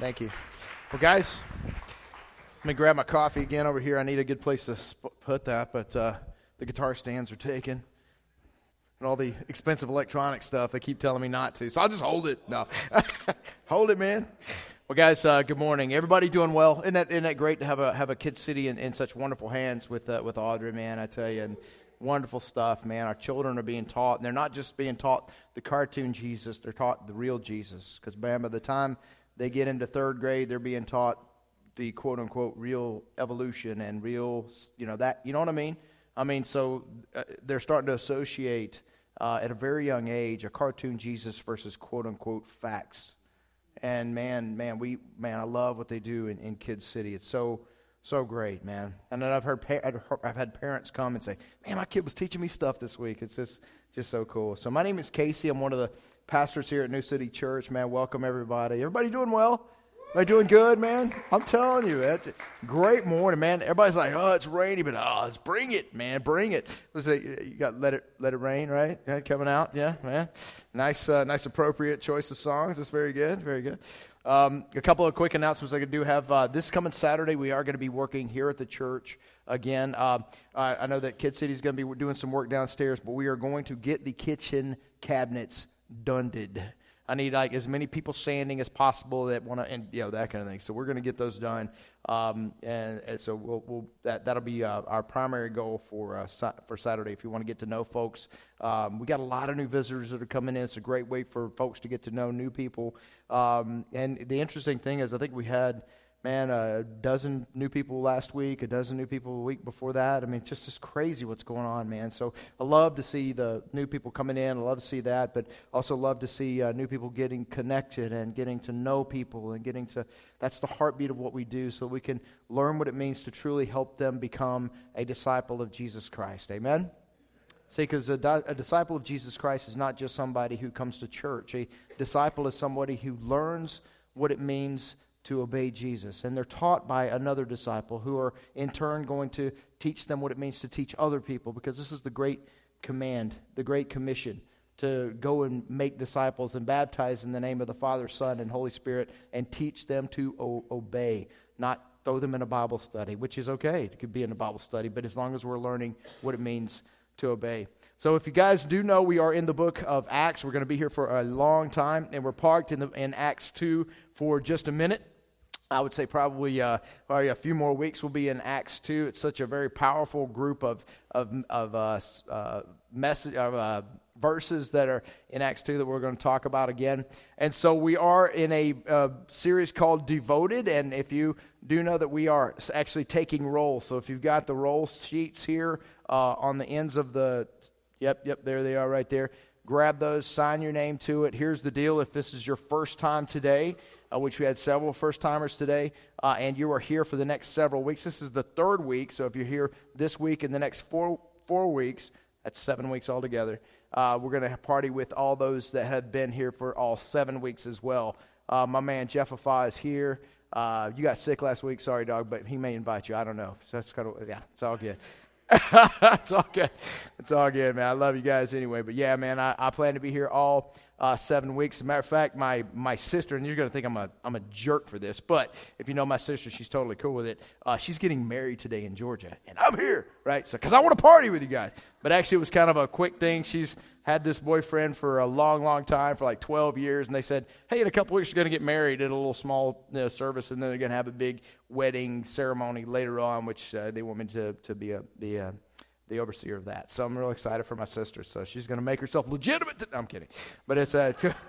Thank you. Well, guys, let me grab my coffee again over here. I need a good place to sp- put that, but uh, the guitar stands are taken. And all the expensive electronic stuff, they keep telling me not to. So I'll just hold it. No. hold it, man. Well, guys, uh, good morning. Everybody doing well? Isn't that, isn't that great to have a, have a Kid City in, in such wonderful hands with, uh, with Audrey, man? I tell you. And wonderful stuff, man. Our children are being taught, and they're not just being taught the cartoon Jesus, they're taught the real Jesus. Because, man, by the time they get into third grade, they're being taught the quote unquote real evolution and real, you know, that, you know what I mean? I mean, so uh, they're starting to associate uh, at a very young age a cartoon Jesus versus quote unquote facts. And man, man, we, man, I love what they do in, in Kids City. It's so, so great, man. And then I've heard, I've had parents come and say, man, my kid was teaching me stuff this week. It's just, just so cool. So my name is Casey. I'm one of the pastors here at New City Church, man. Welcome everybody. Everybody doing well? I doing good, man? I'm telling you, it's a great morning, man. Everybody's like, "Oh, it's rainy," but oh, let's bring it, man, bring it. Let's say you got let it let it rain, right? Yeah, coming out, yeah, man. Nice, uh, nice, appropriate choice of songs. That's very good, very good. Um, a couple of quick announcements I do have. Uh, this coming Saturday, we are going to be working here at the church again. Uh, I, I know that Kid City is going to be doing some work downstairs, but we are going to get the kitchen cabinets dunded. I need like as many people sanding as possible that want to, and you know that kind of thing. So we're going to get those done, um, and, and, so we'll, we'll, that that'll be uh, our primary goal for uh, for Saturday. If you want to get to know folks, um, we got a lot of new visitors that are coming in. It's a great way for folks to get to know new people. Um, and the interesting thing is, I think we had man, a dozen new people last week, a dozen new people a week before that. I mean, just just crazy what's going on, man. So I love to see the new people coming in. I love to see that, but also love to see uh, new people getting connected and getting to know people and getting to. That's the heartbeat of what we do, so we can learn what it means to truly help them become a disciple of Jesus Christ. Amen. See, because a, di- a, disciple of Jesus Christ is not just somebody who comes to church. A disciple is somebody who learns what it means to obey Jesus. And they're taught by another disciple who are in turn going to teach them what it means to teach other people because this is the great command, the great commission to go and make disciples and baptize in the name of the Father, Son, and Holy Spirit and teach them to o- obey, not throw them in a Bible study, which is okay. It could be in a Bible study, but as long as we're learning what it means to obey. So, if you guys do know, we are in the book of Acts. We're going to be here for a long time, and we're parked in, the, in Acts 2 for just a minute. I would say probably, uh, probably a few more weeks will be in Acts 2. It's such a very powerful group of, of, of uh, uh, message, uh, verses that are in Acts 2 that we're going to talk about again. And so we are in a uh, series called Devoted. And if you do know that we are actually taking roll, so if you've got the roll sheets here uh, on the ends of the, yep, yep, there they are right there. Grab those, sign your name to it. Here's the deal if this is your first time today, uh, which we had several first timers today, uh, and you are here for the next several weeks. This is the third week, so if you're here this week and the next four, four weeks, that's seven weeks altogether. Uh, we're going to party with all those that have been here for all seven weeks as well. Uh, my man Jeff Afah is here. Uh, you got sick last week, sorry, dog, but he may invite you. I don't know. So that's kind of yeah, it's all good. it's all good. It's all good, man. I love you guys anyway. But yeah, man, I, I plan to be here all uh, seven weeks. As a matter of fact, my, my sister, and you're going to think I'm a, I'm a jerk for this, but if you know my sister, she's totally cool with it. Uh, she's getting married today in Georgia, and I'm here, right? So, because I want to party with you guys. But actually, it was kind of a quick thing. She's had this boyfriend for a long, long time, for like 12 years, and they said, hey, in a couple weeks, you're going to get married at a little small you know, service, and then they're going to have a big wedding ceremony later on, which uh, they want me to, to be a, be a the overseer of that. So I'm real excited for my sister. So she's going to make herself legitimate. To, I'm kidding, but it's a. Uh,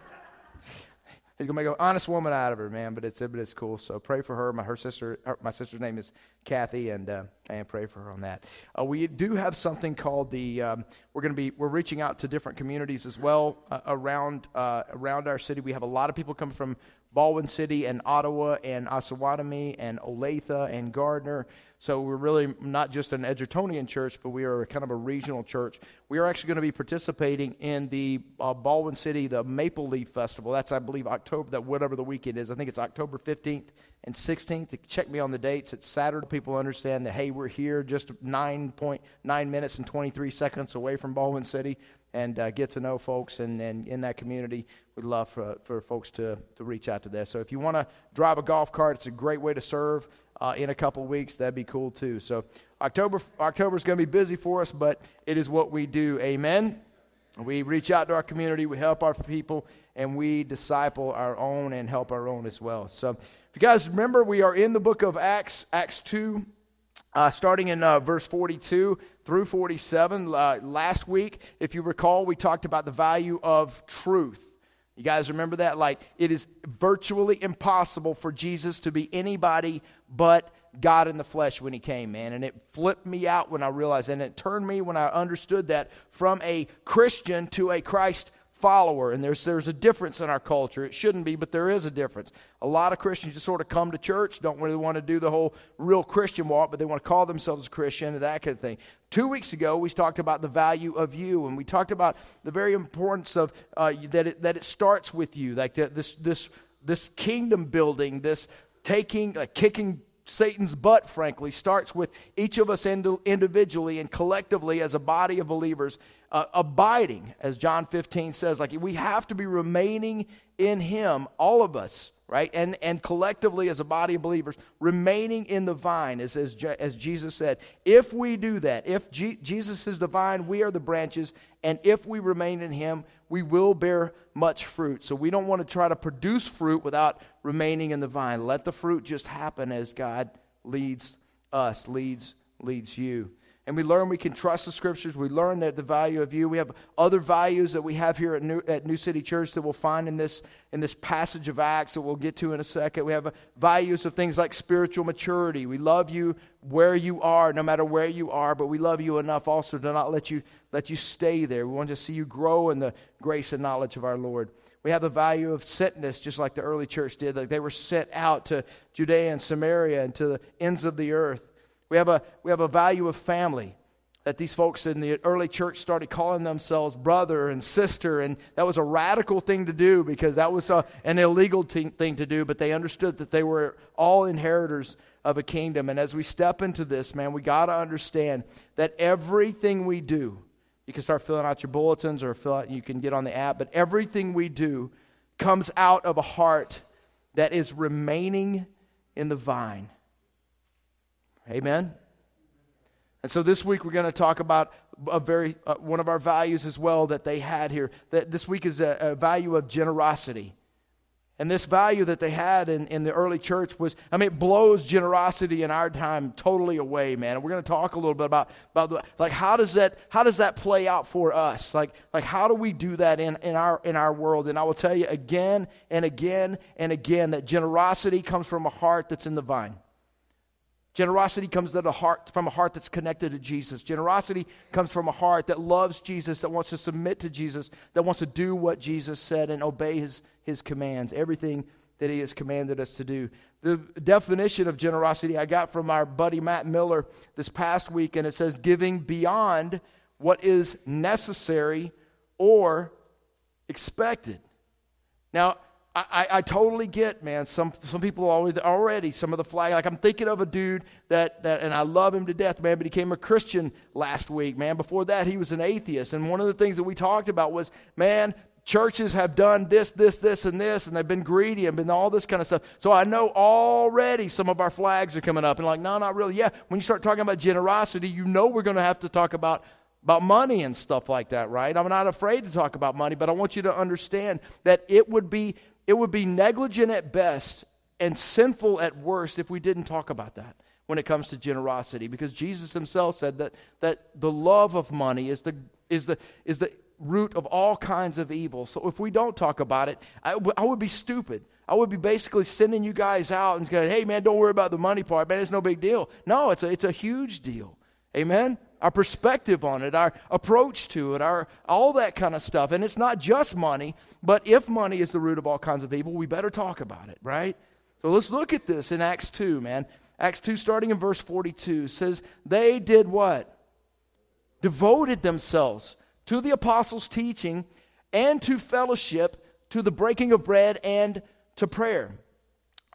he's gonna make an honest woman out of her, man. But it's but it's cool. So pray for her. My her sister, her, my sister's name is Kathy, and uh, and pray for her on that. Uh, we do have something called the. Um, we're gonna be we're reaching out to different communities as well uh, around uh, around our city. We have a lot of people coming from Baldwin City and Ottawa and Osawatomie and Olathe and Gardner. So we're really not just an Edgertonian church, but we are kind of a regional church. We are actually going to be participating in the uh, Baldwin City, the Maple Leaf Festival. That's, I believe, October, that whatever the weekend is. I think it's October 15th and 16th. Check me on the dates. It's Saturday. People understand that, hey, we're here just 9.9 minutes and 23 seconds away from Baldwin City. and uh, get to know folks and, and in that community. We'd love for, for folks to, to reach out to that. So if you want to drive a golf cart, it's a great way to serve uh, in a couple weeks. That'd be cool too. So October October is going to be busy for us, but it is what we do. Amen. We reach out to our community, we help our people, and we disciple our own and help our own as well. So if you guys remember, we are in the book of Acts, Acts 2. Uh, starting in uh, verse 42 through 47. Uh, last week, if you recall, we talked about the value of truth. You guys remember that? Like, it is virtually impossible for Jesus to be anybody but God in the flesh when he came, man. And it flipped me out when I realized, and it turned me when I understood that from a Christian to a Christ follower. And there's, there's a difference in our culture. It shouldn't be, but there is a difference. A lot of Christians just sort of come to church, don't really want to do the whole real Christian walk, but they want to call themselves a Christian and that kind of thing. Two weeks ago, we talked about the value of you, and we talked about the very importance of uh, that, it, that it starts with you, like the, this, this, this kingdom building, this taking, uh, kicking Satan's butt, frankly, starts with each of us individually and collectively as a body of believers uh, abiding, as John 15 says. Like we have to be remaining in Him, all of us, right? And, and collectively as a body of believers, remaining in the vine, as, as, as Jesus said. If we do that, if G- Jesus is the vine, we are the branches, and if we remain in Him, we will bear much fruit. So we don't want to try to produce fruit without remaining in the vine. Let the fruit just happen as God leads us, leads, leads you and we learn we can trust the scriptures. We learn that the value of you. We have other values that we have here at New, at New City Church that we'll find in this, in this passage of Acts that we'll get to in a second. We have values of things like spiritual maturity. We love you where you are, no matter where you are, but we love you enough also to not let you, let you stay there. We want to see you grow in the grace and knowledge of our Lord. We have the value of sentness, just like the early church did. Like they were sent out to Judea and Samaria and to the ends of the earth. We have a, we have a value of family that these folks in the early church started calling themselves brother and sister, and that was a radical thing to do because that was a, an illegal t- thing to do, but they understood that they were all inheritors of a kingdom. And as we step into this, man, we got to understand that everything we do, you can start filling out your bulletins or fill out, you can get on the app, but everything we do comes out of a heart that is remaining in the vine. Amen? And so this week we're going to talk about a very uh, one of our values as well that they had here. That this week is a, a, value of generosity. And this value that they had in, in the early church was, I mean, it blows generosity in our time totally away, man. And we're going to talk a little bit about, about the, like how does that how does that play out for us? Like like how do we do that in, in our in our world? And I will tell you again and again and again that generosity comes from a heart that's in the vine. Generosity comes heart, from a heart that's connected to Jesus. Generosity comes from a heart that loves Jesus, that wants to submit to Jesus, that wants to do what Jesus said and obey his, his commands, everything that he has commanded us to do. The definition of generosity I got from our buddy Matt Miller this past week, and it says giving beyond what is necessary or expected. Now, I, I, totally get, man. Some some people already some of the flag. Like I'm thinking of a dude that that, and I love him to death, man. But he became a Christian last week, man. Before that, he was an atheist. And one of the things that we talked about was, man, churches have done this, this, this, and this, and they've been greedy and been all this kind of stuff. So I know already some of our flags are coming up, and like, no, not really. Yeah, when you start talking about generosity, you know we're going to have to talk about about money and stuff like that, right? I'm not afraid to talk about money, but I want you to understand that it would be it would be negligent at best and sinful at worst if we didn't talk about that when it comes to generosity because Jesus himself said that, that the love of money is the, is, the, is the root of all kinds of evil. So if we don't talk about it, I, would be stupid. I would be basically sending you guys out and going, hey, man, don't worry about the money part. Man, it's no big deal. No, it's a, it's a huge deal. Amen? Our perspective on it, our approach to it, our all that kind of stuff. And it's not just money, but if money is the root of all kinds of evil, we better talk about it, right? So let's look at this in Acts 2, man. Acts 2 starting in verse 42 says they did what? Devoted themselves to the apostles' teaching and to fellowship, to the breaking of bread and to prayer.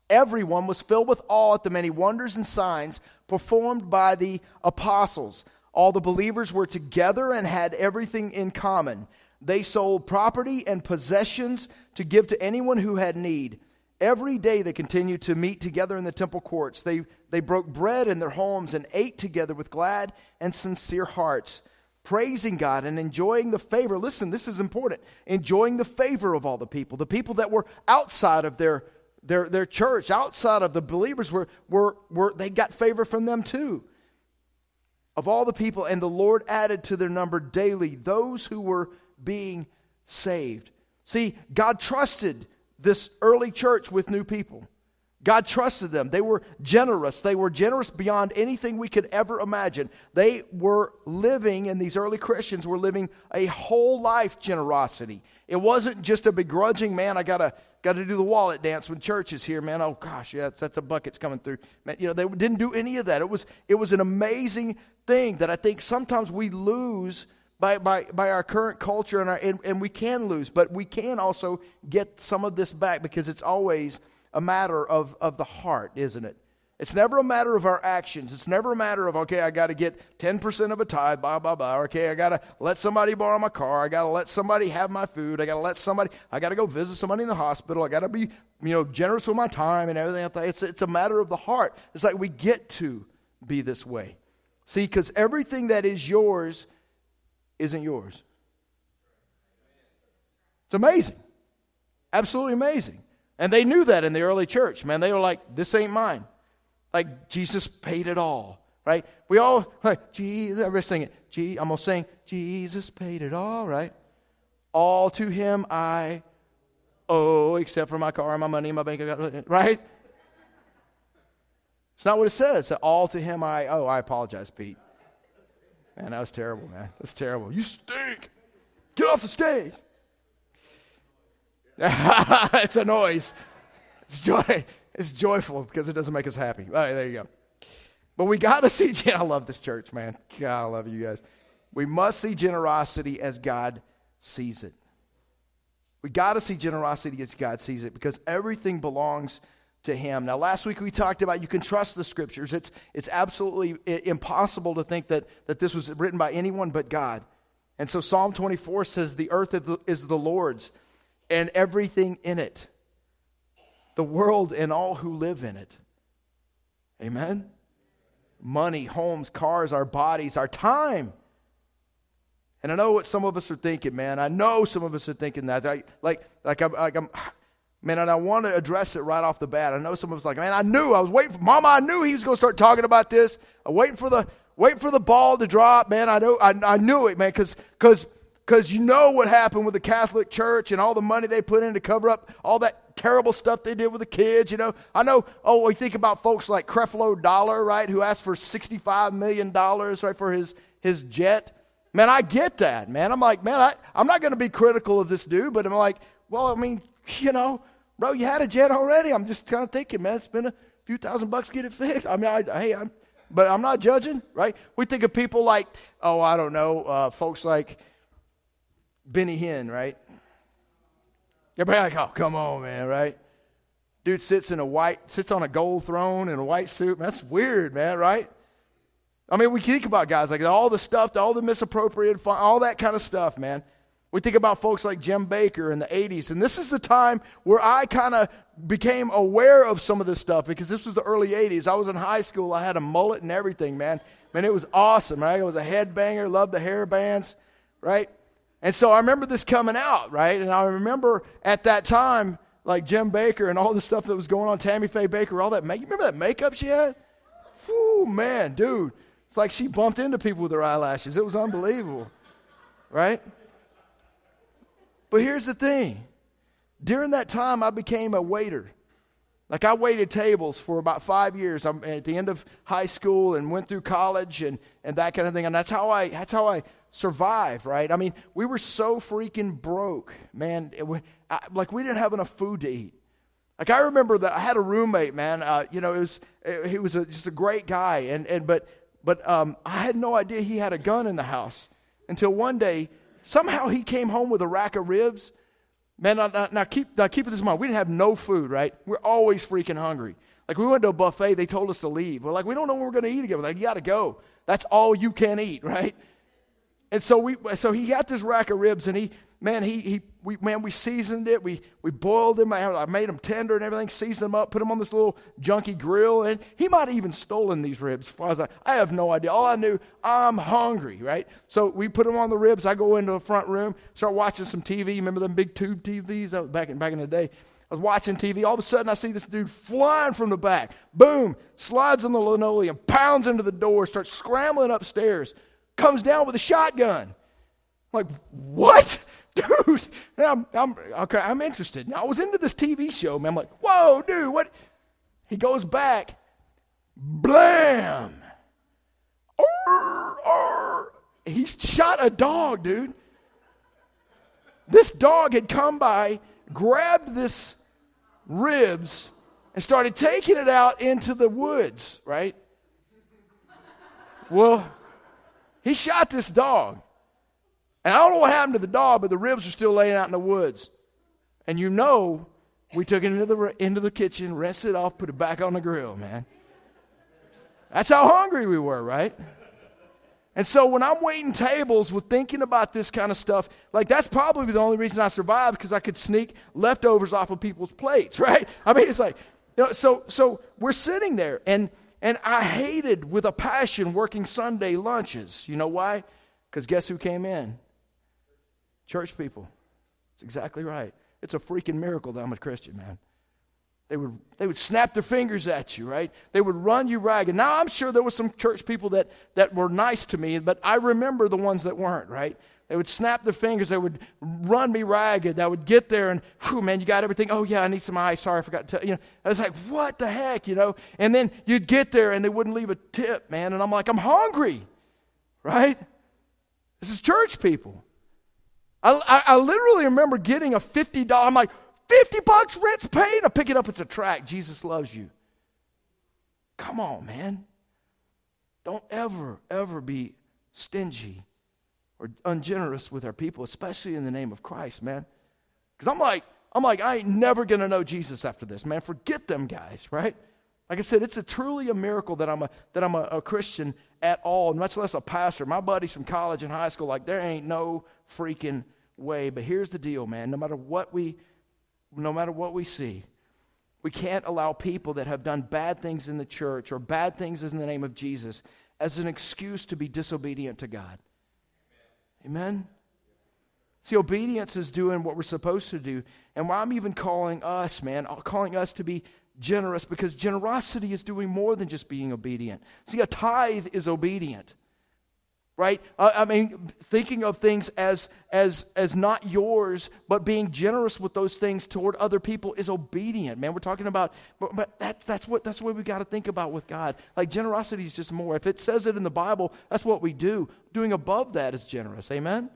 Everyone was filled with awe at the many wonders and signs performed by the apostles. All the believers were together and had everything in common. They sold property and possessions to give to anyone who had need. Every day they continued to meet together in the temple courts. They, they broke bread in their homes and ate together with glad and sincere hearts, praising God and enjoying the favor. Listen, this is important. Enjoying the favor of all the people. The people that were outside of their, their, their church, outside of the believers, were, were, were, they got favor from them too. Of all the people, and the Lord added to their number daily those who were being saved. See, God trusted this early church with new people. God trusted them. They were generous. They were generous beyond anything we could ever imagine. They were living, and these early Christians were living a whole life generosity. It wasn't just a begrudging, man, I gotta gotta do the wallet dance when church is here, man. Oh gosh, yeah, that's, that's a bucket's coming through. Man, you know, they didn't do any of that. It was it was an amazing thing that I think sometimes we lose by, by, by our current culture, and, our, and, and we can lose, but we can also get some of this back because it's always a matter of, of the heart, isn't it? It's never a matter of our actions. It's never a matter of, okay, I got to get 10% of a tithe, blah, blah, blah. Okay, I got to let somebody borrow my car. I got to let somebody have my food. I got to let somebody, I got to go visit somebody in the hospital. I got to be, you know, generous with my time and everything. It's, it's a matter of the heart. It's like we get to be this way. See, because everything that is yours isn't yours. It's amazing. Absolutely amazing. And they knew that in the early church, man. They were like, this ain't mine. Like, Jesus paid it all, right? We all, like, Jesus, I'm going to sing, Jesus paid it all, right? All to him I owe, except for my car, my money, my bank account, right? It's not what it says. All to him I owe. I apologize, Pete. Man, that was terrible, man. That's terrible. You stink. Get off the stage. it's a noise. It's joy. It's joyful because it doesn't make us happy. All right, there you go. But we got to see. I love this church, man. God, I love you guys. We must see generosity as God sees it. We got to see generosity as God sees it because everything belongs to him. Now, last week we talked about you can trust the scriptures. It's, it's absolutely impossible to think that, that this was written by anyone but God. And so Psalm 24 says, The earth is the Lord's and everything in it, the world and all who live in it. Amen? Money, homes, cars, our bodies, our time. And I know what some of us are thinking, man. I know some of us are thinking that. Like, like, like I'm, like I'm Man, and I want to address it right off the bat. I know some of us like, man, I knew I was waiting for Mama. I knew he was going to start talking about this. I'm waiting for the waiting for the ball to drop. Man, I know I, I knew it, man, because because because you know what happened with the Catholic Church and all the money they put in to cover up all that terrible stuff they did with the kids. You know, I know. Oh, we think about folks like Creflo Dollar, right, who asked for sixty-five million dollars, right, for his his jet. Man, I get that, man. I'm like, man, I, I'm not going to be critical of this dude, but I'm like, well, I mean, you know, bro, you had a jet already. I'm just kind of thinking, man, it's been a few thousand bucks get it fixed. I mean, I, hey, I'm, but I'm not judging, right? We think of people like, oh, I don't know, uh, folks like Benny Hinn, right? Everybody like, oh, come on, man, right? Dude sits in a white, sits on a gold throne in a white suit. That's weird, man, right? I mean, we think about guys like all the stuff, all the misappropriated, all that kind of stuff, man. We think about folks like Jim Bakker in the 80s, and this is the time where I kind of became aware of some of this stuff because this was the early 80s. I was in high school, I had a mullet and everything, man. Man, it was awesome, right? I was a headbanger, loved the hair bands, right? And so I remember this coming out, right? And I remember at that time, like Jim Bakker and all the stuff that was going on, Tammy Faye Bakker, all that. You remember that makeup she had? Whoo, man, dude. It's like she bumped into people with her eyelashes. It was unbelievable, right? But here's the thing during that time, I became a waiter. Like I waited tables for about five years. I'm at the end of high school and went through college and, and that kind of thing. And that's how I that's how I survived, right? I mean, we were so freaking broke, man. It, I, like we didn't have enough food to eat. Like I remember that I had a roommate, man. Uh, you know, it was it, he was a, just a great guy, and and but but um, I had no idea he had a gun in the house until one day Somehow he came home with a rack of ribs. Man, now, now, keep, now keep this in mind. We didn't have no food, right? We're always freaking hungry. Like we went to a buffet, they told us to leave. We're like, we don't know when we're going to eat again. We're like, you got to go. That's all you can eat, right? And so we, so he got this rack of ribs, and he, man, he, he, we, man, we seasoned it. We, we boiled them. I made them tender and everything. Seasoned them up. Put them on this little junky grill, and he might have even stolen these ribs. As far as I, I have no idea. All I knew, I'm hungry, right? So we put them on the ribs. I go into the front room, start watching some TV. Remember them big tube TVs? That was back in back in the day. I was watching TV. All of a sudden, I see this dude flying from the back. Boom! Slides on the linoleum, pounds into the door, starts scrambling upstairs, comes down with a shotgun. I'm like, what? Dude, I'm, I'm, okay, I'm interested. Now, I was into this TV show, man. I'm like, whoa, dude, what? He goes back, blam! Arr, arr. He shot a dog, dude. This dog had come by grabbed this ribs and started taking it out into the woods, right? Well, he shot this dog. And I don't know what happened to the dog, but the ribs are still laying out in the woods. And you know, we took it into the, into the kitchen, rinsed it off, put it back on the grill, man. That's how hungry we were, right? And so when I'm waiting tables with thinking about this kind of stuff, like that's probably the only reason I survived because I could sneak leftovers off of people's plates, right? I mean, it's like, you know, so so we're sitting there, and and I hated with a passion working Sunday lunches. You know why? Because guess who came in? Church people. It's exactly right. It's a freaking miracle that I'm a Christian, man. They would, they would snap their fingers at you, right? They would run you ragged. Now, I'm sure there were some church people that, that were nice to me, but I remember the ones that weren't, right? They would snap their fingers. They would run me ragged. I would get there and, whew, man, you got everything. Oh, yeah, I need some ice. Sorry, I forgot to tell you. Know, I was like, what the heck, you know? And then you'd get there and they wouldn't leave a tip, man. And I'm like, I'm hungry, right? This is church people. I, I, I literally remember getting a $50, I'm like, 50 bucks, rent's paid. I pick it up, it's a track. Jesus loves you. Come on, man. Don't ever, ever be stingy or ungenerous with our people, especially in the name of Christ, man. Because I'm like, I'm like, I ain't never gonna know Jesus after this, man. Forget them guys, right? Like I said, it's a truly a miracle that I'm a that I'm a, a Christian at all, much less a pastor. My buddies from college and high school, like there ain't no freaking way. But here's the deal, man. No matter what we no matter what we see. We can't allow people that have done bad things in the church or bad things in the name of Jesus as an excuse to be disobedient to God. Amen? See, obedience is doing what we're supposed to do. And why I'm even calling us, man, uh, calling us to be generous because generosity is doing more than just being obedient. See, a tithe is obedient right? I mean thinking of things as as as not yours but being generous with those things toward other people is obedient man. We're talking about but, but that, that's what that's what we got to think about with god. Like generosity is just more. If it says it in the bible that's what we do. Doing above that is generous amen?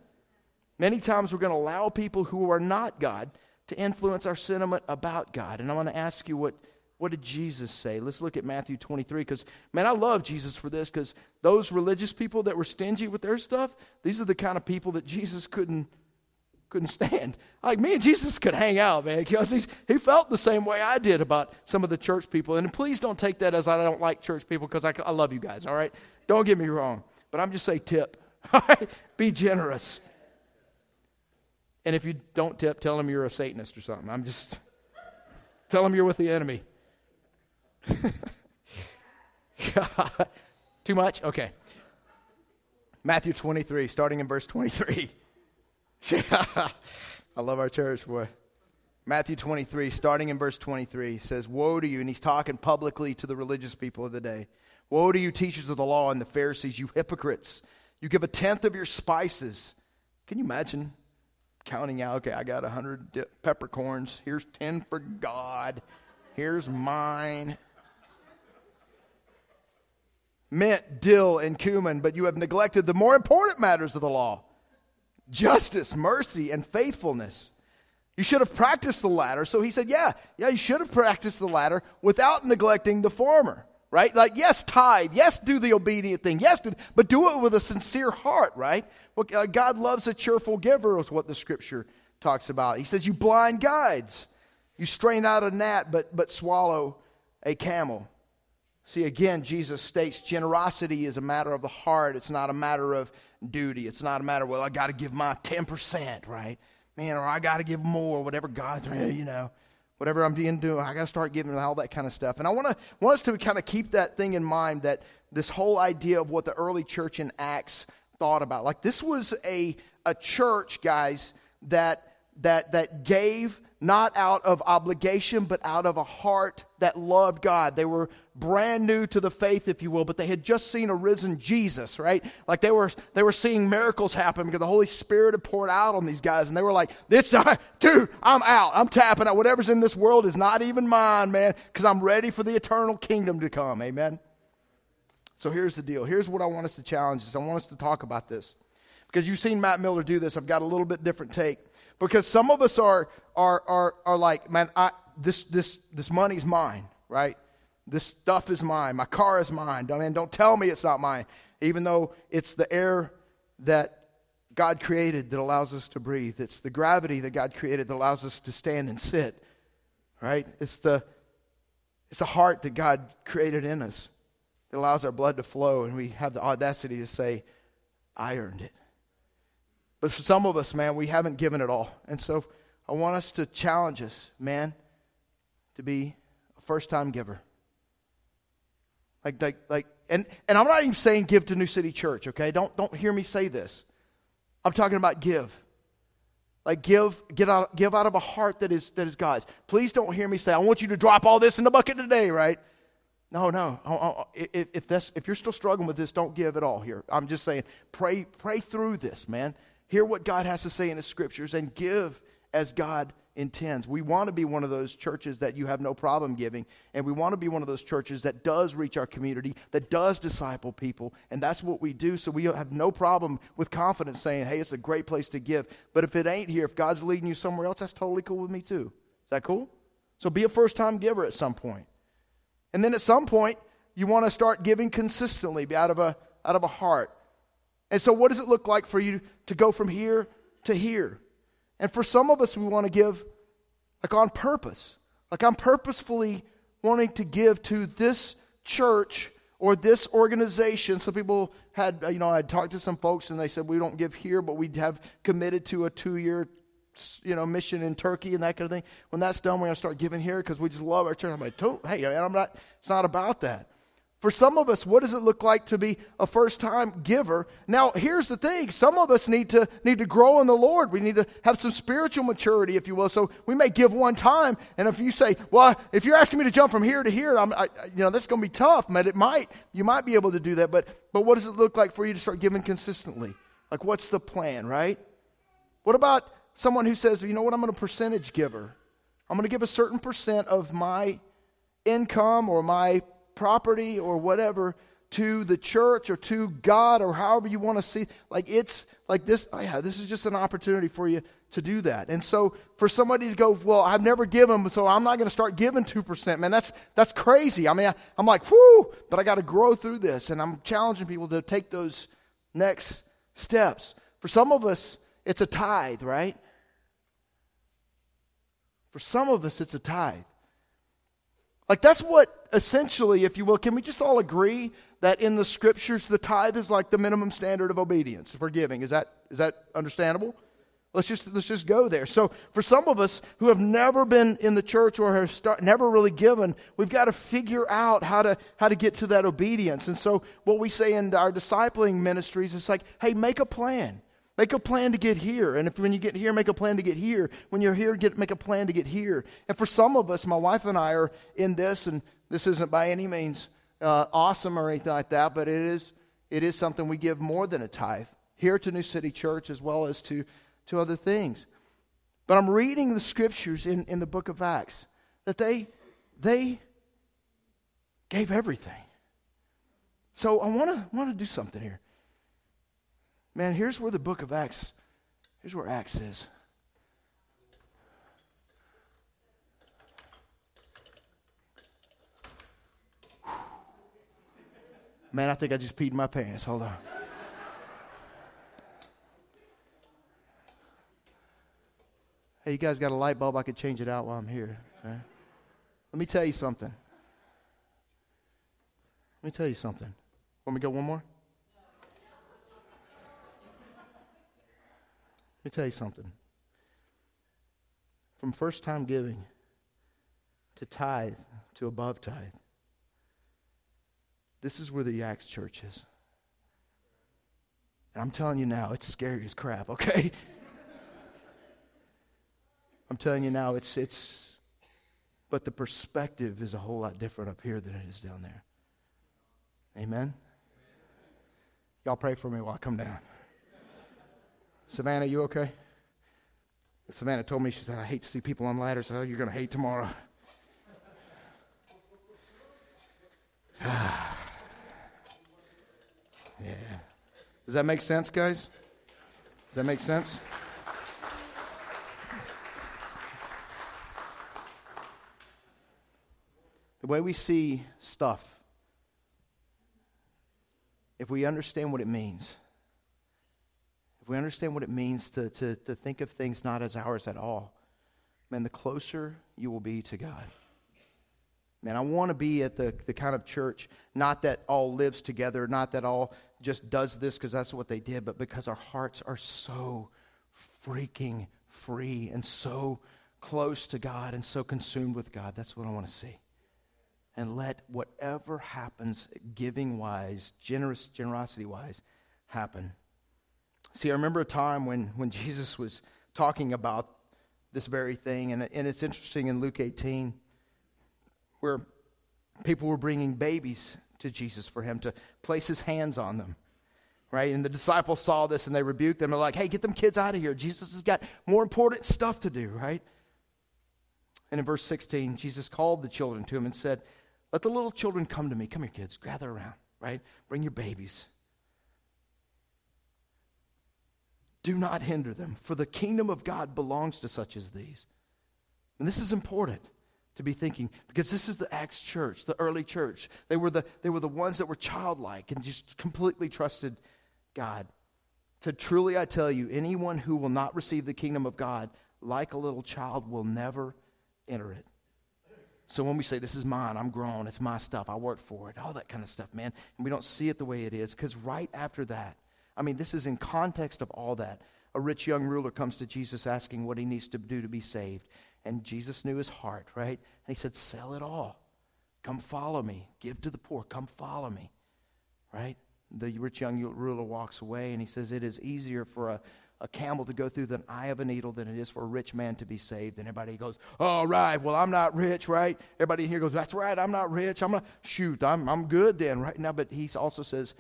Many times we're going to allow people who are not god to influence our sentiment about god and i want to ask you what what did Jesus say? Let's look at Matthew 23 because, man, I love Jesus for this because those religious people that were stingy with their stuff, these are the kind of people that Jesus couldn't couldn't stand. Like me and Jesus could hang out, man, because he felt the same way I did about some of the church people. And please don't take that as I don't like church people because I, I love you guys, all right? Don't get me wrong. But I'm just saying tip. All right? Be generous. And if you don't tip, tell them you're a Satanist or something. I'm just, tell them you're with the enemy. Too much? Okay. Matthew 23, starting in verse 23. I love our church, boy. Matthew 23, starting in verse 23, says, Woe to you, and he's talking publicly to the religious people of the day. Woe to you, teachers of the law and the Pharisees, you hypocrites. You give a tenth of your spices. Can you imagine counting out, okay, I got a 100 peppercorns. Here's 10 for God. Here's mine mint, dill, and cumin, but you have neglected the more important matters of the law justice, mercy, and faithfulness. You should have practiced the latter. So he said, Yeah, yeah, you should have practiced the latter without neglecting the former, right? Like, yes, tithe, yes, do the obedient thing, yes, do, but do it with a sincere heart, right? Well, uh, God loves a cheerful giver, is what the scripture talks about. He says, You blind guides, you strain out a gnat but, but swallow a camel. See, again, Jesus states generosity is a matter of the heart. It's not a matter of duty. It's not a matter, well, I got to give my 10%, right? Man, or I got to give more, whatever God's, eh, you know, whatever I'm being doing, I got to start giving all that kind of stuff. And I want to want us to kind of keep that thing in mind that this whole idea of what the early church in Acts thought about. Like this was a a church, guys, that that that gave not out of obligation, but out of a heart that loved God. They were brand new to the faith, if you will, but they had just seen a risen Jesus, right? Like they were, they were seeing miracles happen because the Holy Spirit had poured out on these guys, and they were like, "This, dude, I'm out. I'm tapping out. Whatever's in this world is not even mine, man, because I'm ready for the eternal kingdom to come." Amen. So here's the deal. Here's what I want us to challenge us. I want us to talk about this because you've seen Matt Miller do this. I've got a little bit different take because some of us are are are, are like, man, I, this this this money's mine, right? This stuff is mine. My car is mine. I mean, don't tell me it's not mine, even though it's the air that God created that allows us to breathe. It's the gravity that God created that allows us to stand and sit, right? It's the it's the heart that God created in us that allows our blood to flow, and we have the audacity to say, I earned it. But for some of us, man, we haven't given it all. And so I want us to challenge us, man, to be a first time giver. Like, like, like, and, and I'm not even saying give to New City Church, okay? Don't, don't hear me say this. I'm talking about give. Like give, get out, give out of a heart that is, that is God's. Please don't hear me say, I want you to drop all this in the bucket today, right? No, no. If, if, that's, if you're still struggling with this, don't give at all here. I'm just saying, pray, pray through this, man. Hear what God has to say in His scriptures and give as God intends. We want to be one of those churches that you have no problem giving, and we want to be one of those churches that does reach our community, that does disciple people, and that's what we do. So we have no problem with confidence saying, hey, it's a great place to give. But if it ain't here, if God's leading you somewhere else, that's totally cool with me too. Is that cool? So be a first time giver at some point. And then at some point, you want to start giving consistently be out of a, out of a heart. And so, what does it look like for you to go from here to here? And for some of us, we want to give like on purpose. Like I'm purposefully wanting to give to this church or this organization. Some people had, you know, I talked to some folks and they said, we don't give here, but we have committed to a two year you know, mission in Turkey and that kind of thing. When that's done, we're going to start giving here because we just love our church. I'm like, hey, I'm not, it's not about that. For some of us, what does it look like to be a first time giver? Now, here's the thing. Some of us need to, need to grow in the Lord. We need to have some spiritual maturity, if you will. So we may give one time. And if you say, well, if you're asking me to jump from here to here, I'm, I, you know, that's going to be tough. But it might, you might be able to do that. But, but what does it look like for you to start giving consistently? Like, what's the plan, right? What about someone who says, you know what, I'm a percentage giver. I'm going to give a certain percent of my income or my property or whatever to the church or to God or however you want to see. Like it's like this, oh yeah, this is just an opportunity for you to do that. And so for somebody to go, well, I've never given, so I'm not going to start giving 2%, man, that's, that's crazy. I mean, I, I'm like, whoo, but I got to grow through this. And I'm challenging people to take those next steps. For some of us, it's a tithe, right? For some of us, it's a tithe. Like, that's what essentially, if you will, can we just all agree that in the scriptures, the tithe is like the minimum standard of obedience for giving? Is that, is that understandable? Let's just, let's just go there. So, for some of us who have never been in the church or have start, never really given, we've got to figure out how to, how to get to that obedience. And so, what we say in our discipling ministries is like, hey, make a plan. Make a plan to get here. And if when you get here, make a plan to get here. When you're here, get, make a plan to get here. And for some of us, my wife and I are in this, and this isn't by any means uh, awesome or anything like that, but it is, it is something we give more than a tithe here to New City Church as well as to, to other things. But I'm reading the scriptures in, in the book of Acts that they, they gave everything. So I want to want to do something here. Man, here's where the book of Acts, here's where Acts is. Man, I think I just peed my pants. Hold on. Hey, you guys got a light bulb? I could change it out while I'm here. Okay? Let me tell you something. Let me tell you something. Want me to go one more? Let me tell you something. From first time giving to tithe to above tithe, this is where the Acts church is. And I'm telling you now, it's scary as crap, okay? I'm telling you now, it's, it's, but the perspective is a whole lot different up here than it is down there. Amen? Y'all pray for me while I come down. Savannah, you okay? Savannah told me, she said, I hate to see people on ladders. Oh, you're going to hate tomorrow. yeah. Does that make sense, guys? Does that make sense? The way we see stuff, if we understand what it means, we understand what it means to, to, to think of things not as ours at all, man, the closer you will be to God. Man, I want to be at the, the kind of church, not that all lives together, not that all just does this because that's what they did, but because our hearts are so freaking free and so close to God and so consumed with God. That's what I want to see. And let whatever happens, giving wise, generous, generosity wise, happen. See, I remember a time when, when Jesus was talking about this very thing, and, and it's interesting in Luke 18 where people were bringing babies to Jesus for him to place his hands on them. Right? And the disciples saw this and they rebuked them. They're like, hey, get them kids out of here. Jesus has got more important stuff to do, right? And in verse 16, Jesus called the children to him and said, Let the little children come to me. Come here, kids. Gather around, right? Bring your babies. Do not hinder them, for the kingdom of God belongs to such as these. And this is important to be thinking because this is the Acts church, the early church. They were the, they were the ones that were childlike and just completely trusted God. To truly, I tell you, anyone who will not receive the kingdom of God like a little child will never enter it. So when we say, This is mine, I'm grown, it's my stuff, I worked for it, all that kind of stuff, man, and we don't see it the way it is, because right after that, I mean, this is in context of all that. A rich young ruler comes to Jesus asking what he needs to do to be saved. And Jesus knew his heart, right? And he said, Sell it all. Come follow me. Give to the poor. Come follow me, right? The rich young ruler walks away and he says, It is easier for a, a camel to go through the eye of a needle than it is for a rich man to be saved. And everybody goes, All right, well, I'm not rich, right? Everybody here goes, That's right, I'm not rich. I'm not, shoot, I'm, I'm good then, right? Now, but he also says,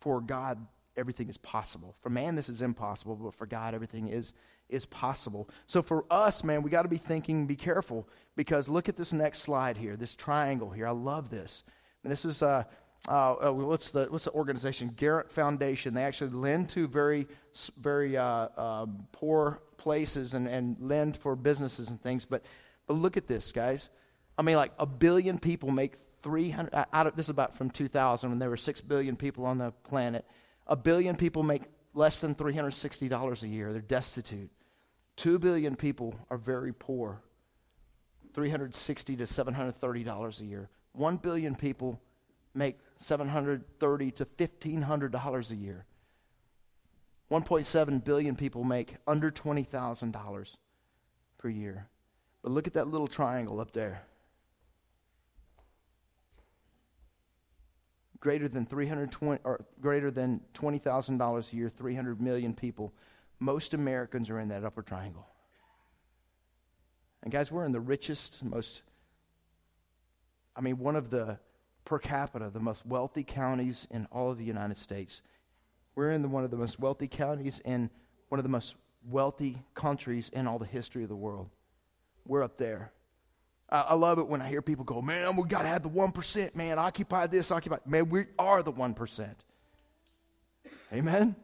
For God, everything is possible. For man, this is impossible, but for God, everything is is possible. So for us, man, we got to be thinking, be careful, because look at this next slide here, this triangle here. I love this. And this is uh, uh, uh, what's the what's the organization? Garrett Foundation. They actually lend to very very uh, um, poor places and, and lend for businesses and things. But but look at this, guys. I mean, like a billion people make 300 uh, out of this is about from 2000 when there were 6 billion people on the planet a billion people make less than $360 a year they're destitute 2 billion people are very poor, $360 to $730 a year. 1 billion people make $730 to $1,500 a year. 1.7 billion people make under $20,000 per year. But look at that little triangle up there. Greater than 320 or greater than $20,000 a year, 300 million people most Americans are in that upper triangle. And guys, we're in the richest, most, I mean, one of the per capita, the most wealthy counties in all of the United States. We're in the, one of the most wealthy counties in one of the most wealthy countries in all the history of the world. We're up there. Uh, I love it when I hear people go, man, we got to have the 1%, man. Occupy this, occupy. Man, we are the 1%. Amen?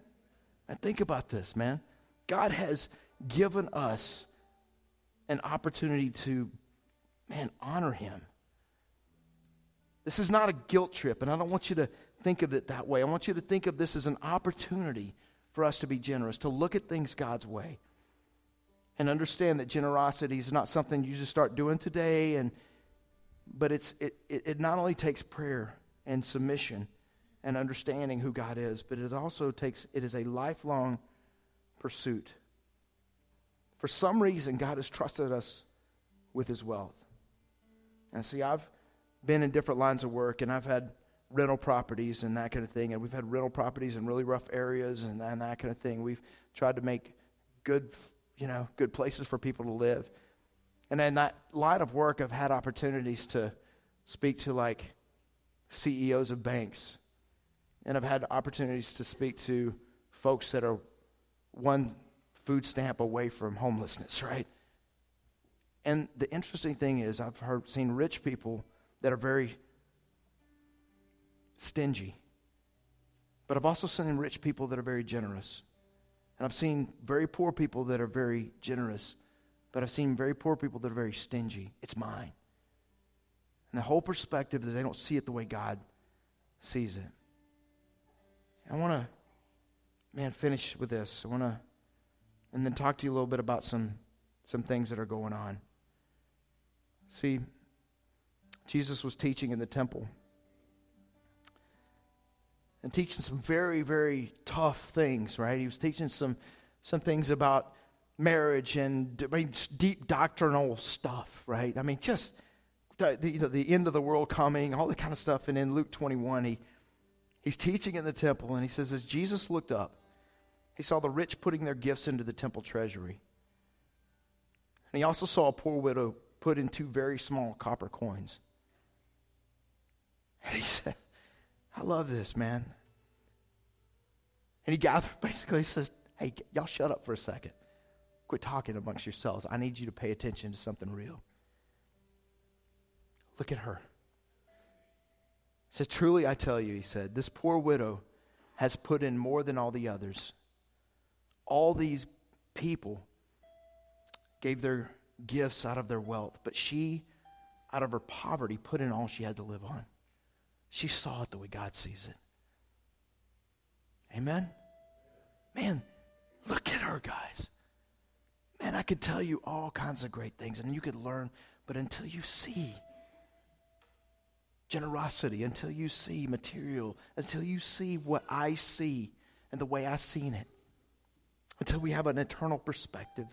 And think about this, man. God has given us an opportunity to, man, honor Him. This is not a guilt trip, and I don't want you to think of it that way. I want you to think of this as an opportunity for us to be generous, to look at things God's way. And understand that generosity is not something you just start doing today and but it's it, it, not only takes prayer and submission and understanding who god is but it also takes it is a lifelong pursuit. For some reason god has trusted us with his wealth. And see i've been in different lines of work and i've had rental properties and that kind of thing and we've had rental properties in really rough areas and, and that kind of thing. We've tried to make good you know, good places for people to live. And in that line of work, I've had opportunities to speak to like CEOs of banks. And I've had opportunities to speak to folks that are one food stamp away from homelessness, right? And the interesting thing is, I've heard, seen rich people that are very stingy. But I've also seen rich people that are very generous. And I've seen very poor people that are very generous, but I've seen very poor people that are very stingy. It's mine. And the whole perspective that they don't see it the way God sees it. I want to, man, finish with this. I want to, and then talk to you a little bit about some, some things that are going on. See, Jesus was teaching in the temple and teaching some very, very tough things, right? He was teaching some, some things about marriage and I mean, deep doctrinal stuff, right? I mean, just the, the, you know, the end of the world coming, all that kind of stuff. And in Luke 21, he, he's teaching in the temple, and he says, as Jesus looked up, he saw the rich putting their gifts into the temple treasury. And he also saw a poor widow put in two very small copper coins. And he said, I love this, man. And he gathered, basically says, Hey, y'all shut up for a second. Quit talking amongst yourselves. I need you to pay attention to something real. Look at her. He said, Truly I tell you, he said, this poor widow has put in more than all the others. All these people gave their gifts out of their wealth, but she, out of her poverty, put in all she had to live on. She saw it the way God sees it. Amen? Man, look at her, guys. Man, I could tell you all kinds of great things and you could learn, but until you see generosity, until you see material, until you see what I see and the way I've seen it, until we have an eternal perspective,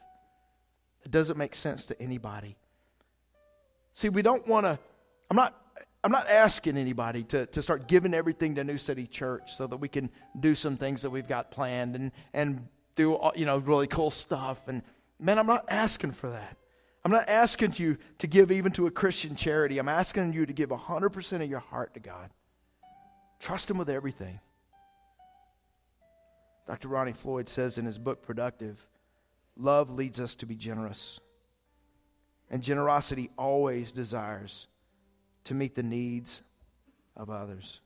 it doesn't make sense to anybody. See, we don't want to, I'm not I'm not asking anybody to, to start giving everything to New City Church so that we can do some things that we've got planned and, and do you know really cool stuff. And man, I'm not asking for that. I'm not asking you to give even to a Christian charity. I'm asking you to give 100% of your heart to God. Trust Him with everything. Dr. Ronnie Floyd says in his book, Productive, love leads us to be generous. And generosity always desires to meet the needs of others.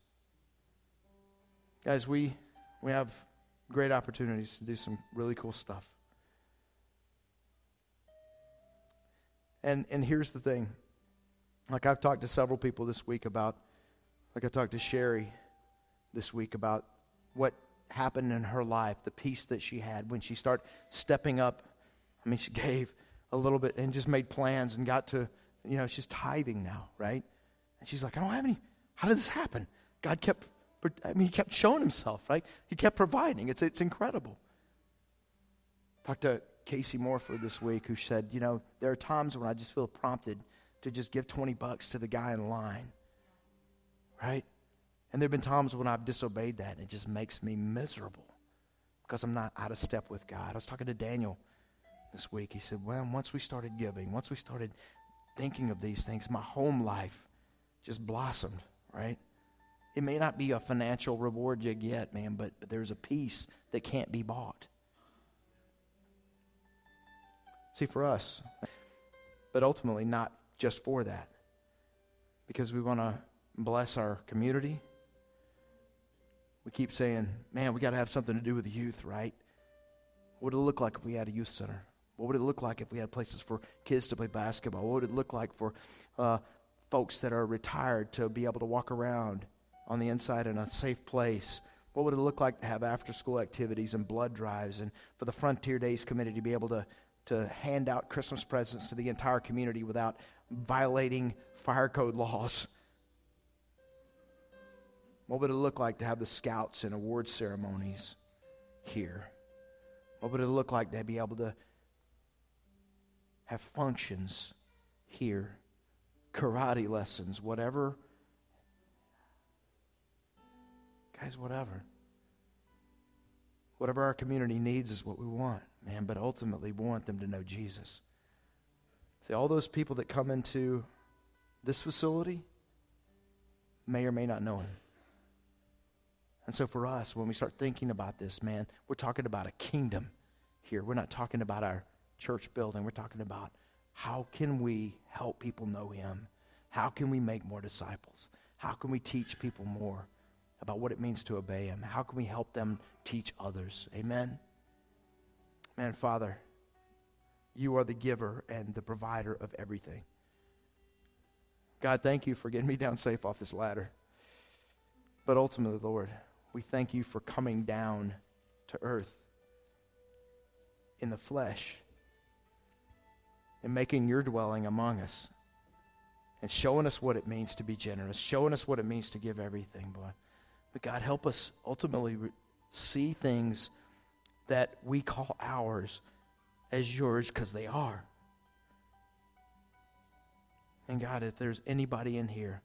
Guys, we, we have great opportunities to do some really cool stuff. And, and here's the thing. Like I've talked to several people this week about, like I talked to Sherry this week about what happened in her life, the peace that she had when she started stepping up. I mean, she gave a little bit and just made plans and got to, you know, she's tithing now, right? And she's like, I don't have any. How did this happen? God kept, I mean, He kept showing Himself, right? He kept providing. It's, it's incredible. Talked to Casey Morford this week who said, you know, there are times when I just feel prompted to just give 20 bucks to the guy in line, right? And there have been times when I've disobeyed that and it just makes me miserable because I'm not out of step with God. I was talking to Daniel this week. He said, well, once we started giving, once we started thinking of these things, my home life just blossomed, right? It may not be a financial reward you get, man, but, but there's a peace that can't be bought. See, for us, but ultimately not just for that, because we want to bless our community. We keep saying, man, we got to have something to do with the youth, right? What would it look like if we had a youth center? What would it look like if we had places for kids to play basketball? What would it look like for uh, folks that are retired to be able to walk around on the inside in a safe place? What would it look like to have after school activities and blood drives and for the Frontier Days Committee to be able to to hand out Christmas presents to the entire community without violating fire code laws? What would it look like to have the scouts and award ceremonies here? What would it look like to be able to have functions here? Karate lessons, whatever. Guys, whatever. Whatever our community needs is what we want, man. But ultimately, we want them to know Jesus. See, all those people that come into this facility may or may not know him. And so for us, when we start thinking about this, man, we're talking about a kingdom here. We're not talking about our church building. We're talking about how can we help people know him? How can we make more disciples? How can we teach people more about what it means to obey him? How can we help them teach others? Amen. Man, Father, you are the giver and the provider of everything. God, thank you for getting me down safe off this ladder. But ultimately, Lord, we thank you for coming down to earth in the flesh and making your dwelling among us and showing us what it means to be generous, showing us what it means to give everything, boy. But God, help us ultimately re- see things that we call ours as yours because they are. And God, if there's anybody in here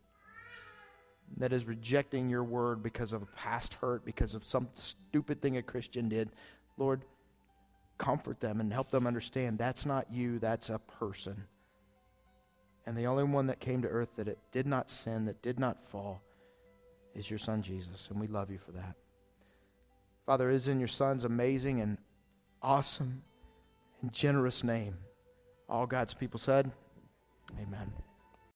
that is rejecting your word because of a past hurt, because of some stupid thing a Christian did, Lord, comfort them and help them understand that's not you, that's a person. And the only one that came to earth that it did not sin, that did not fall, is your son Jesus. And we love you for that. Father, is in your son's amazing and awesome and generous name. All God's people said, Amen.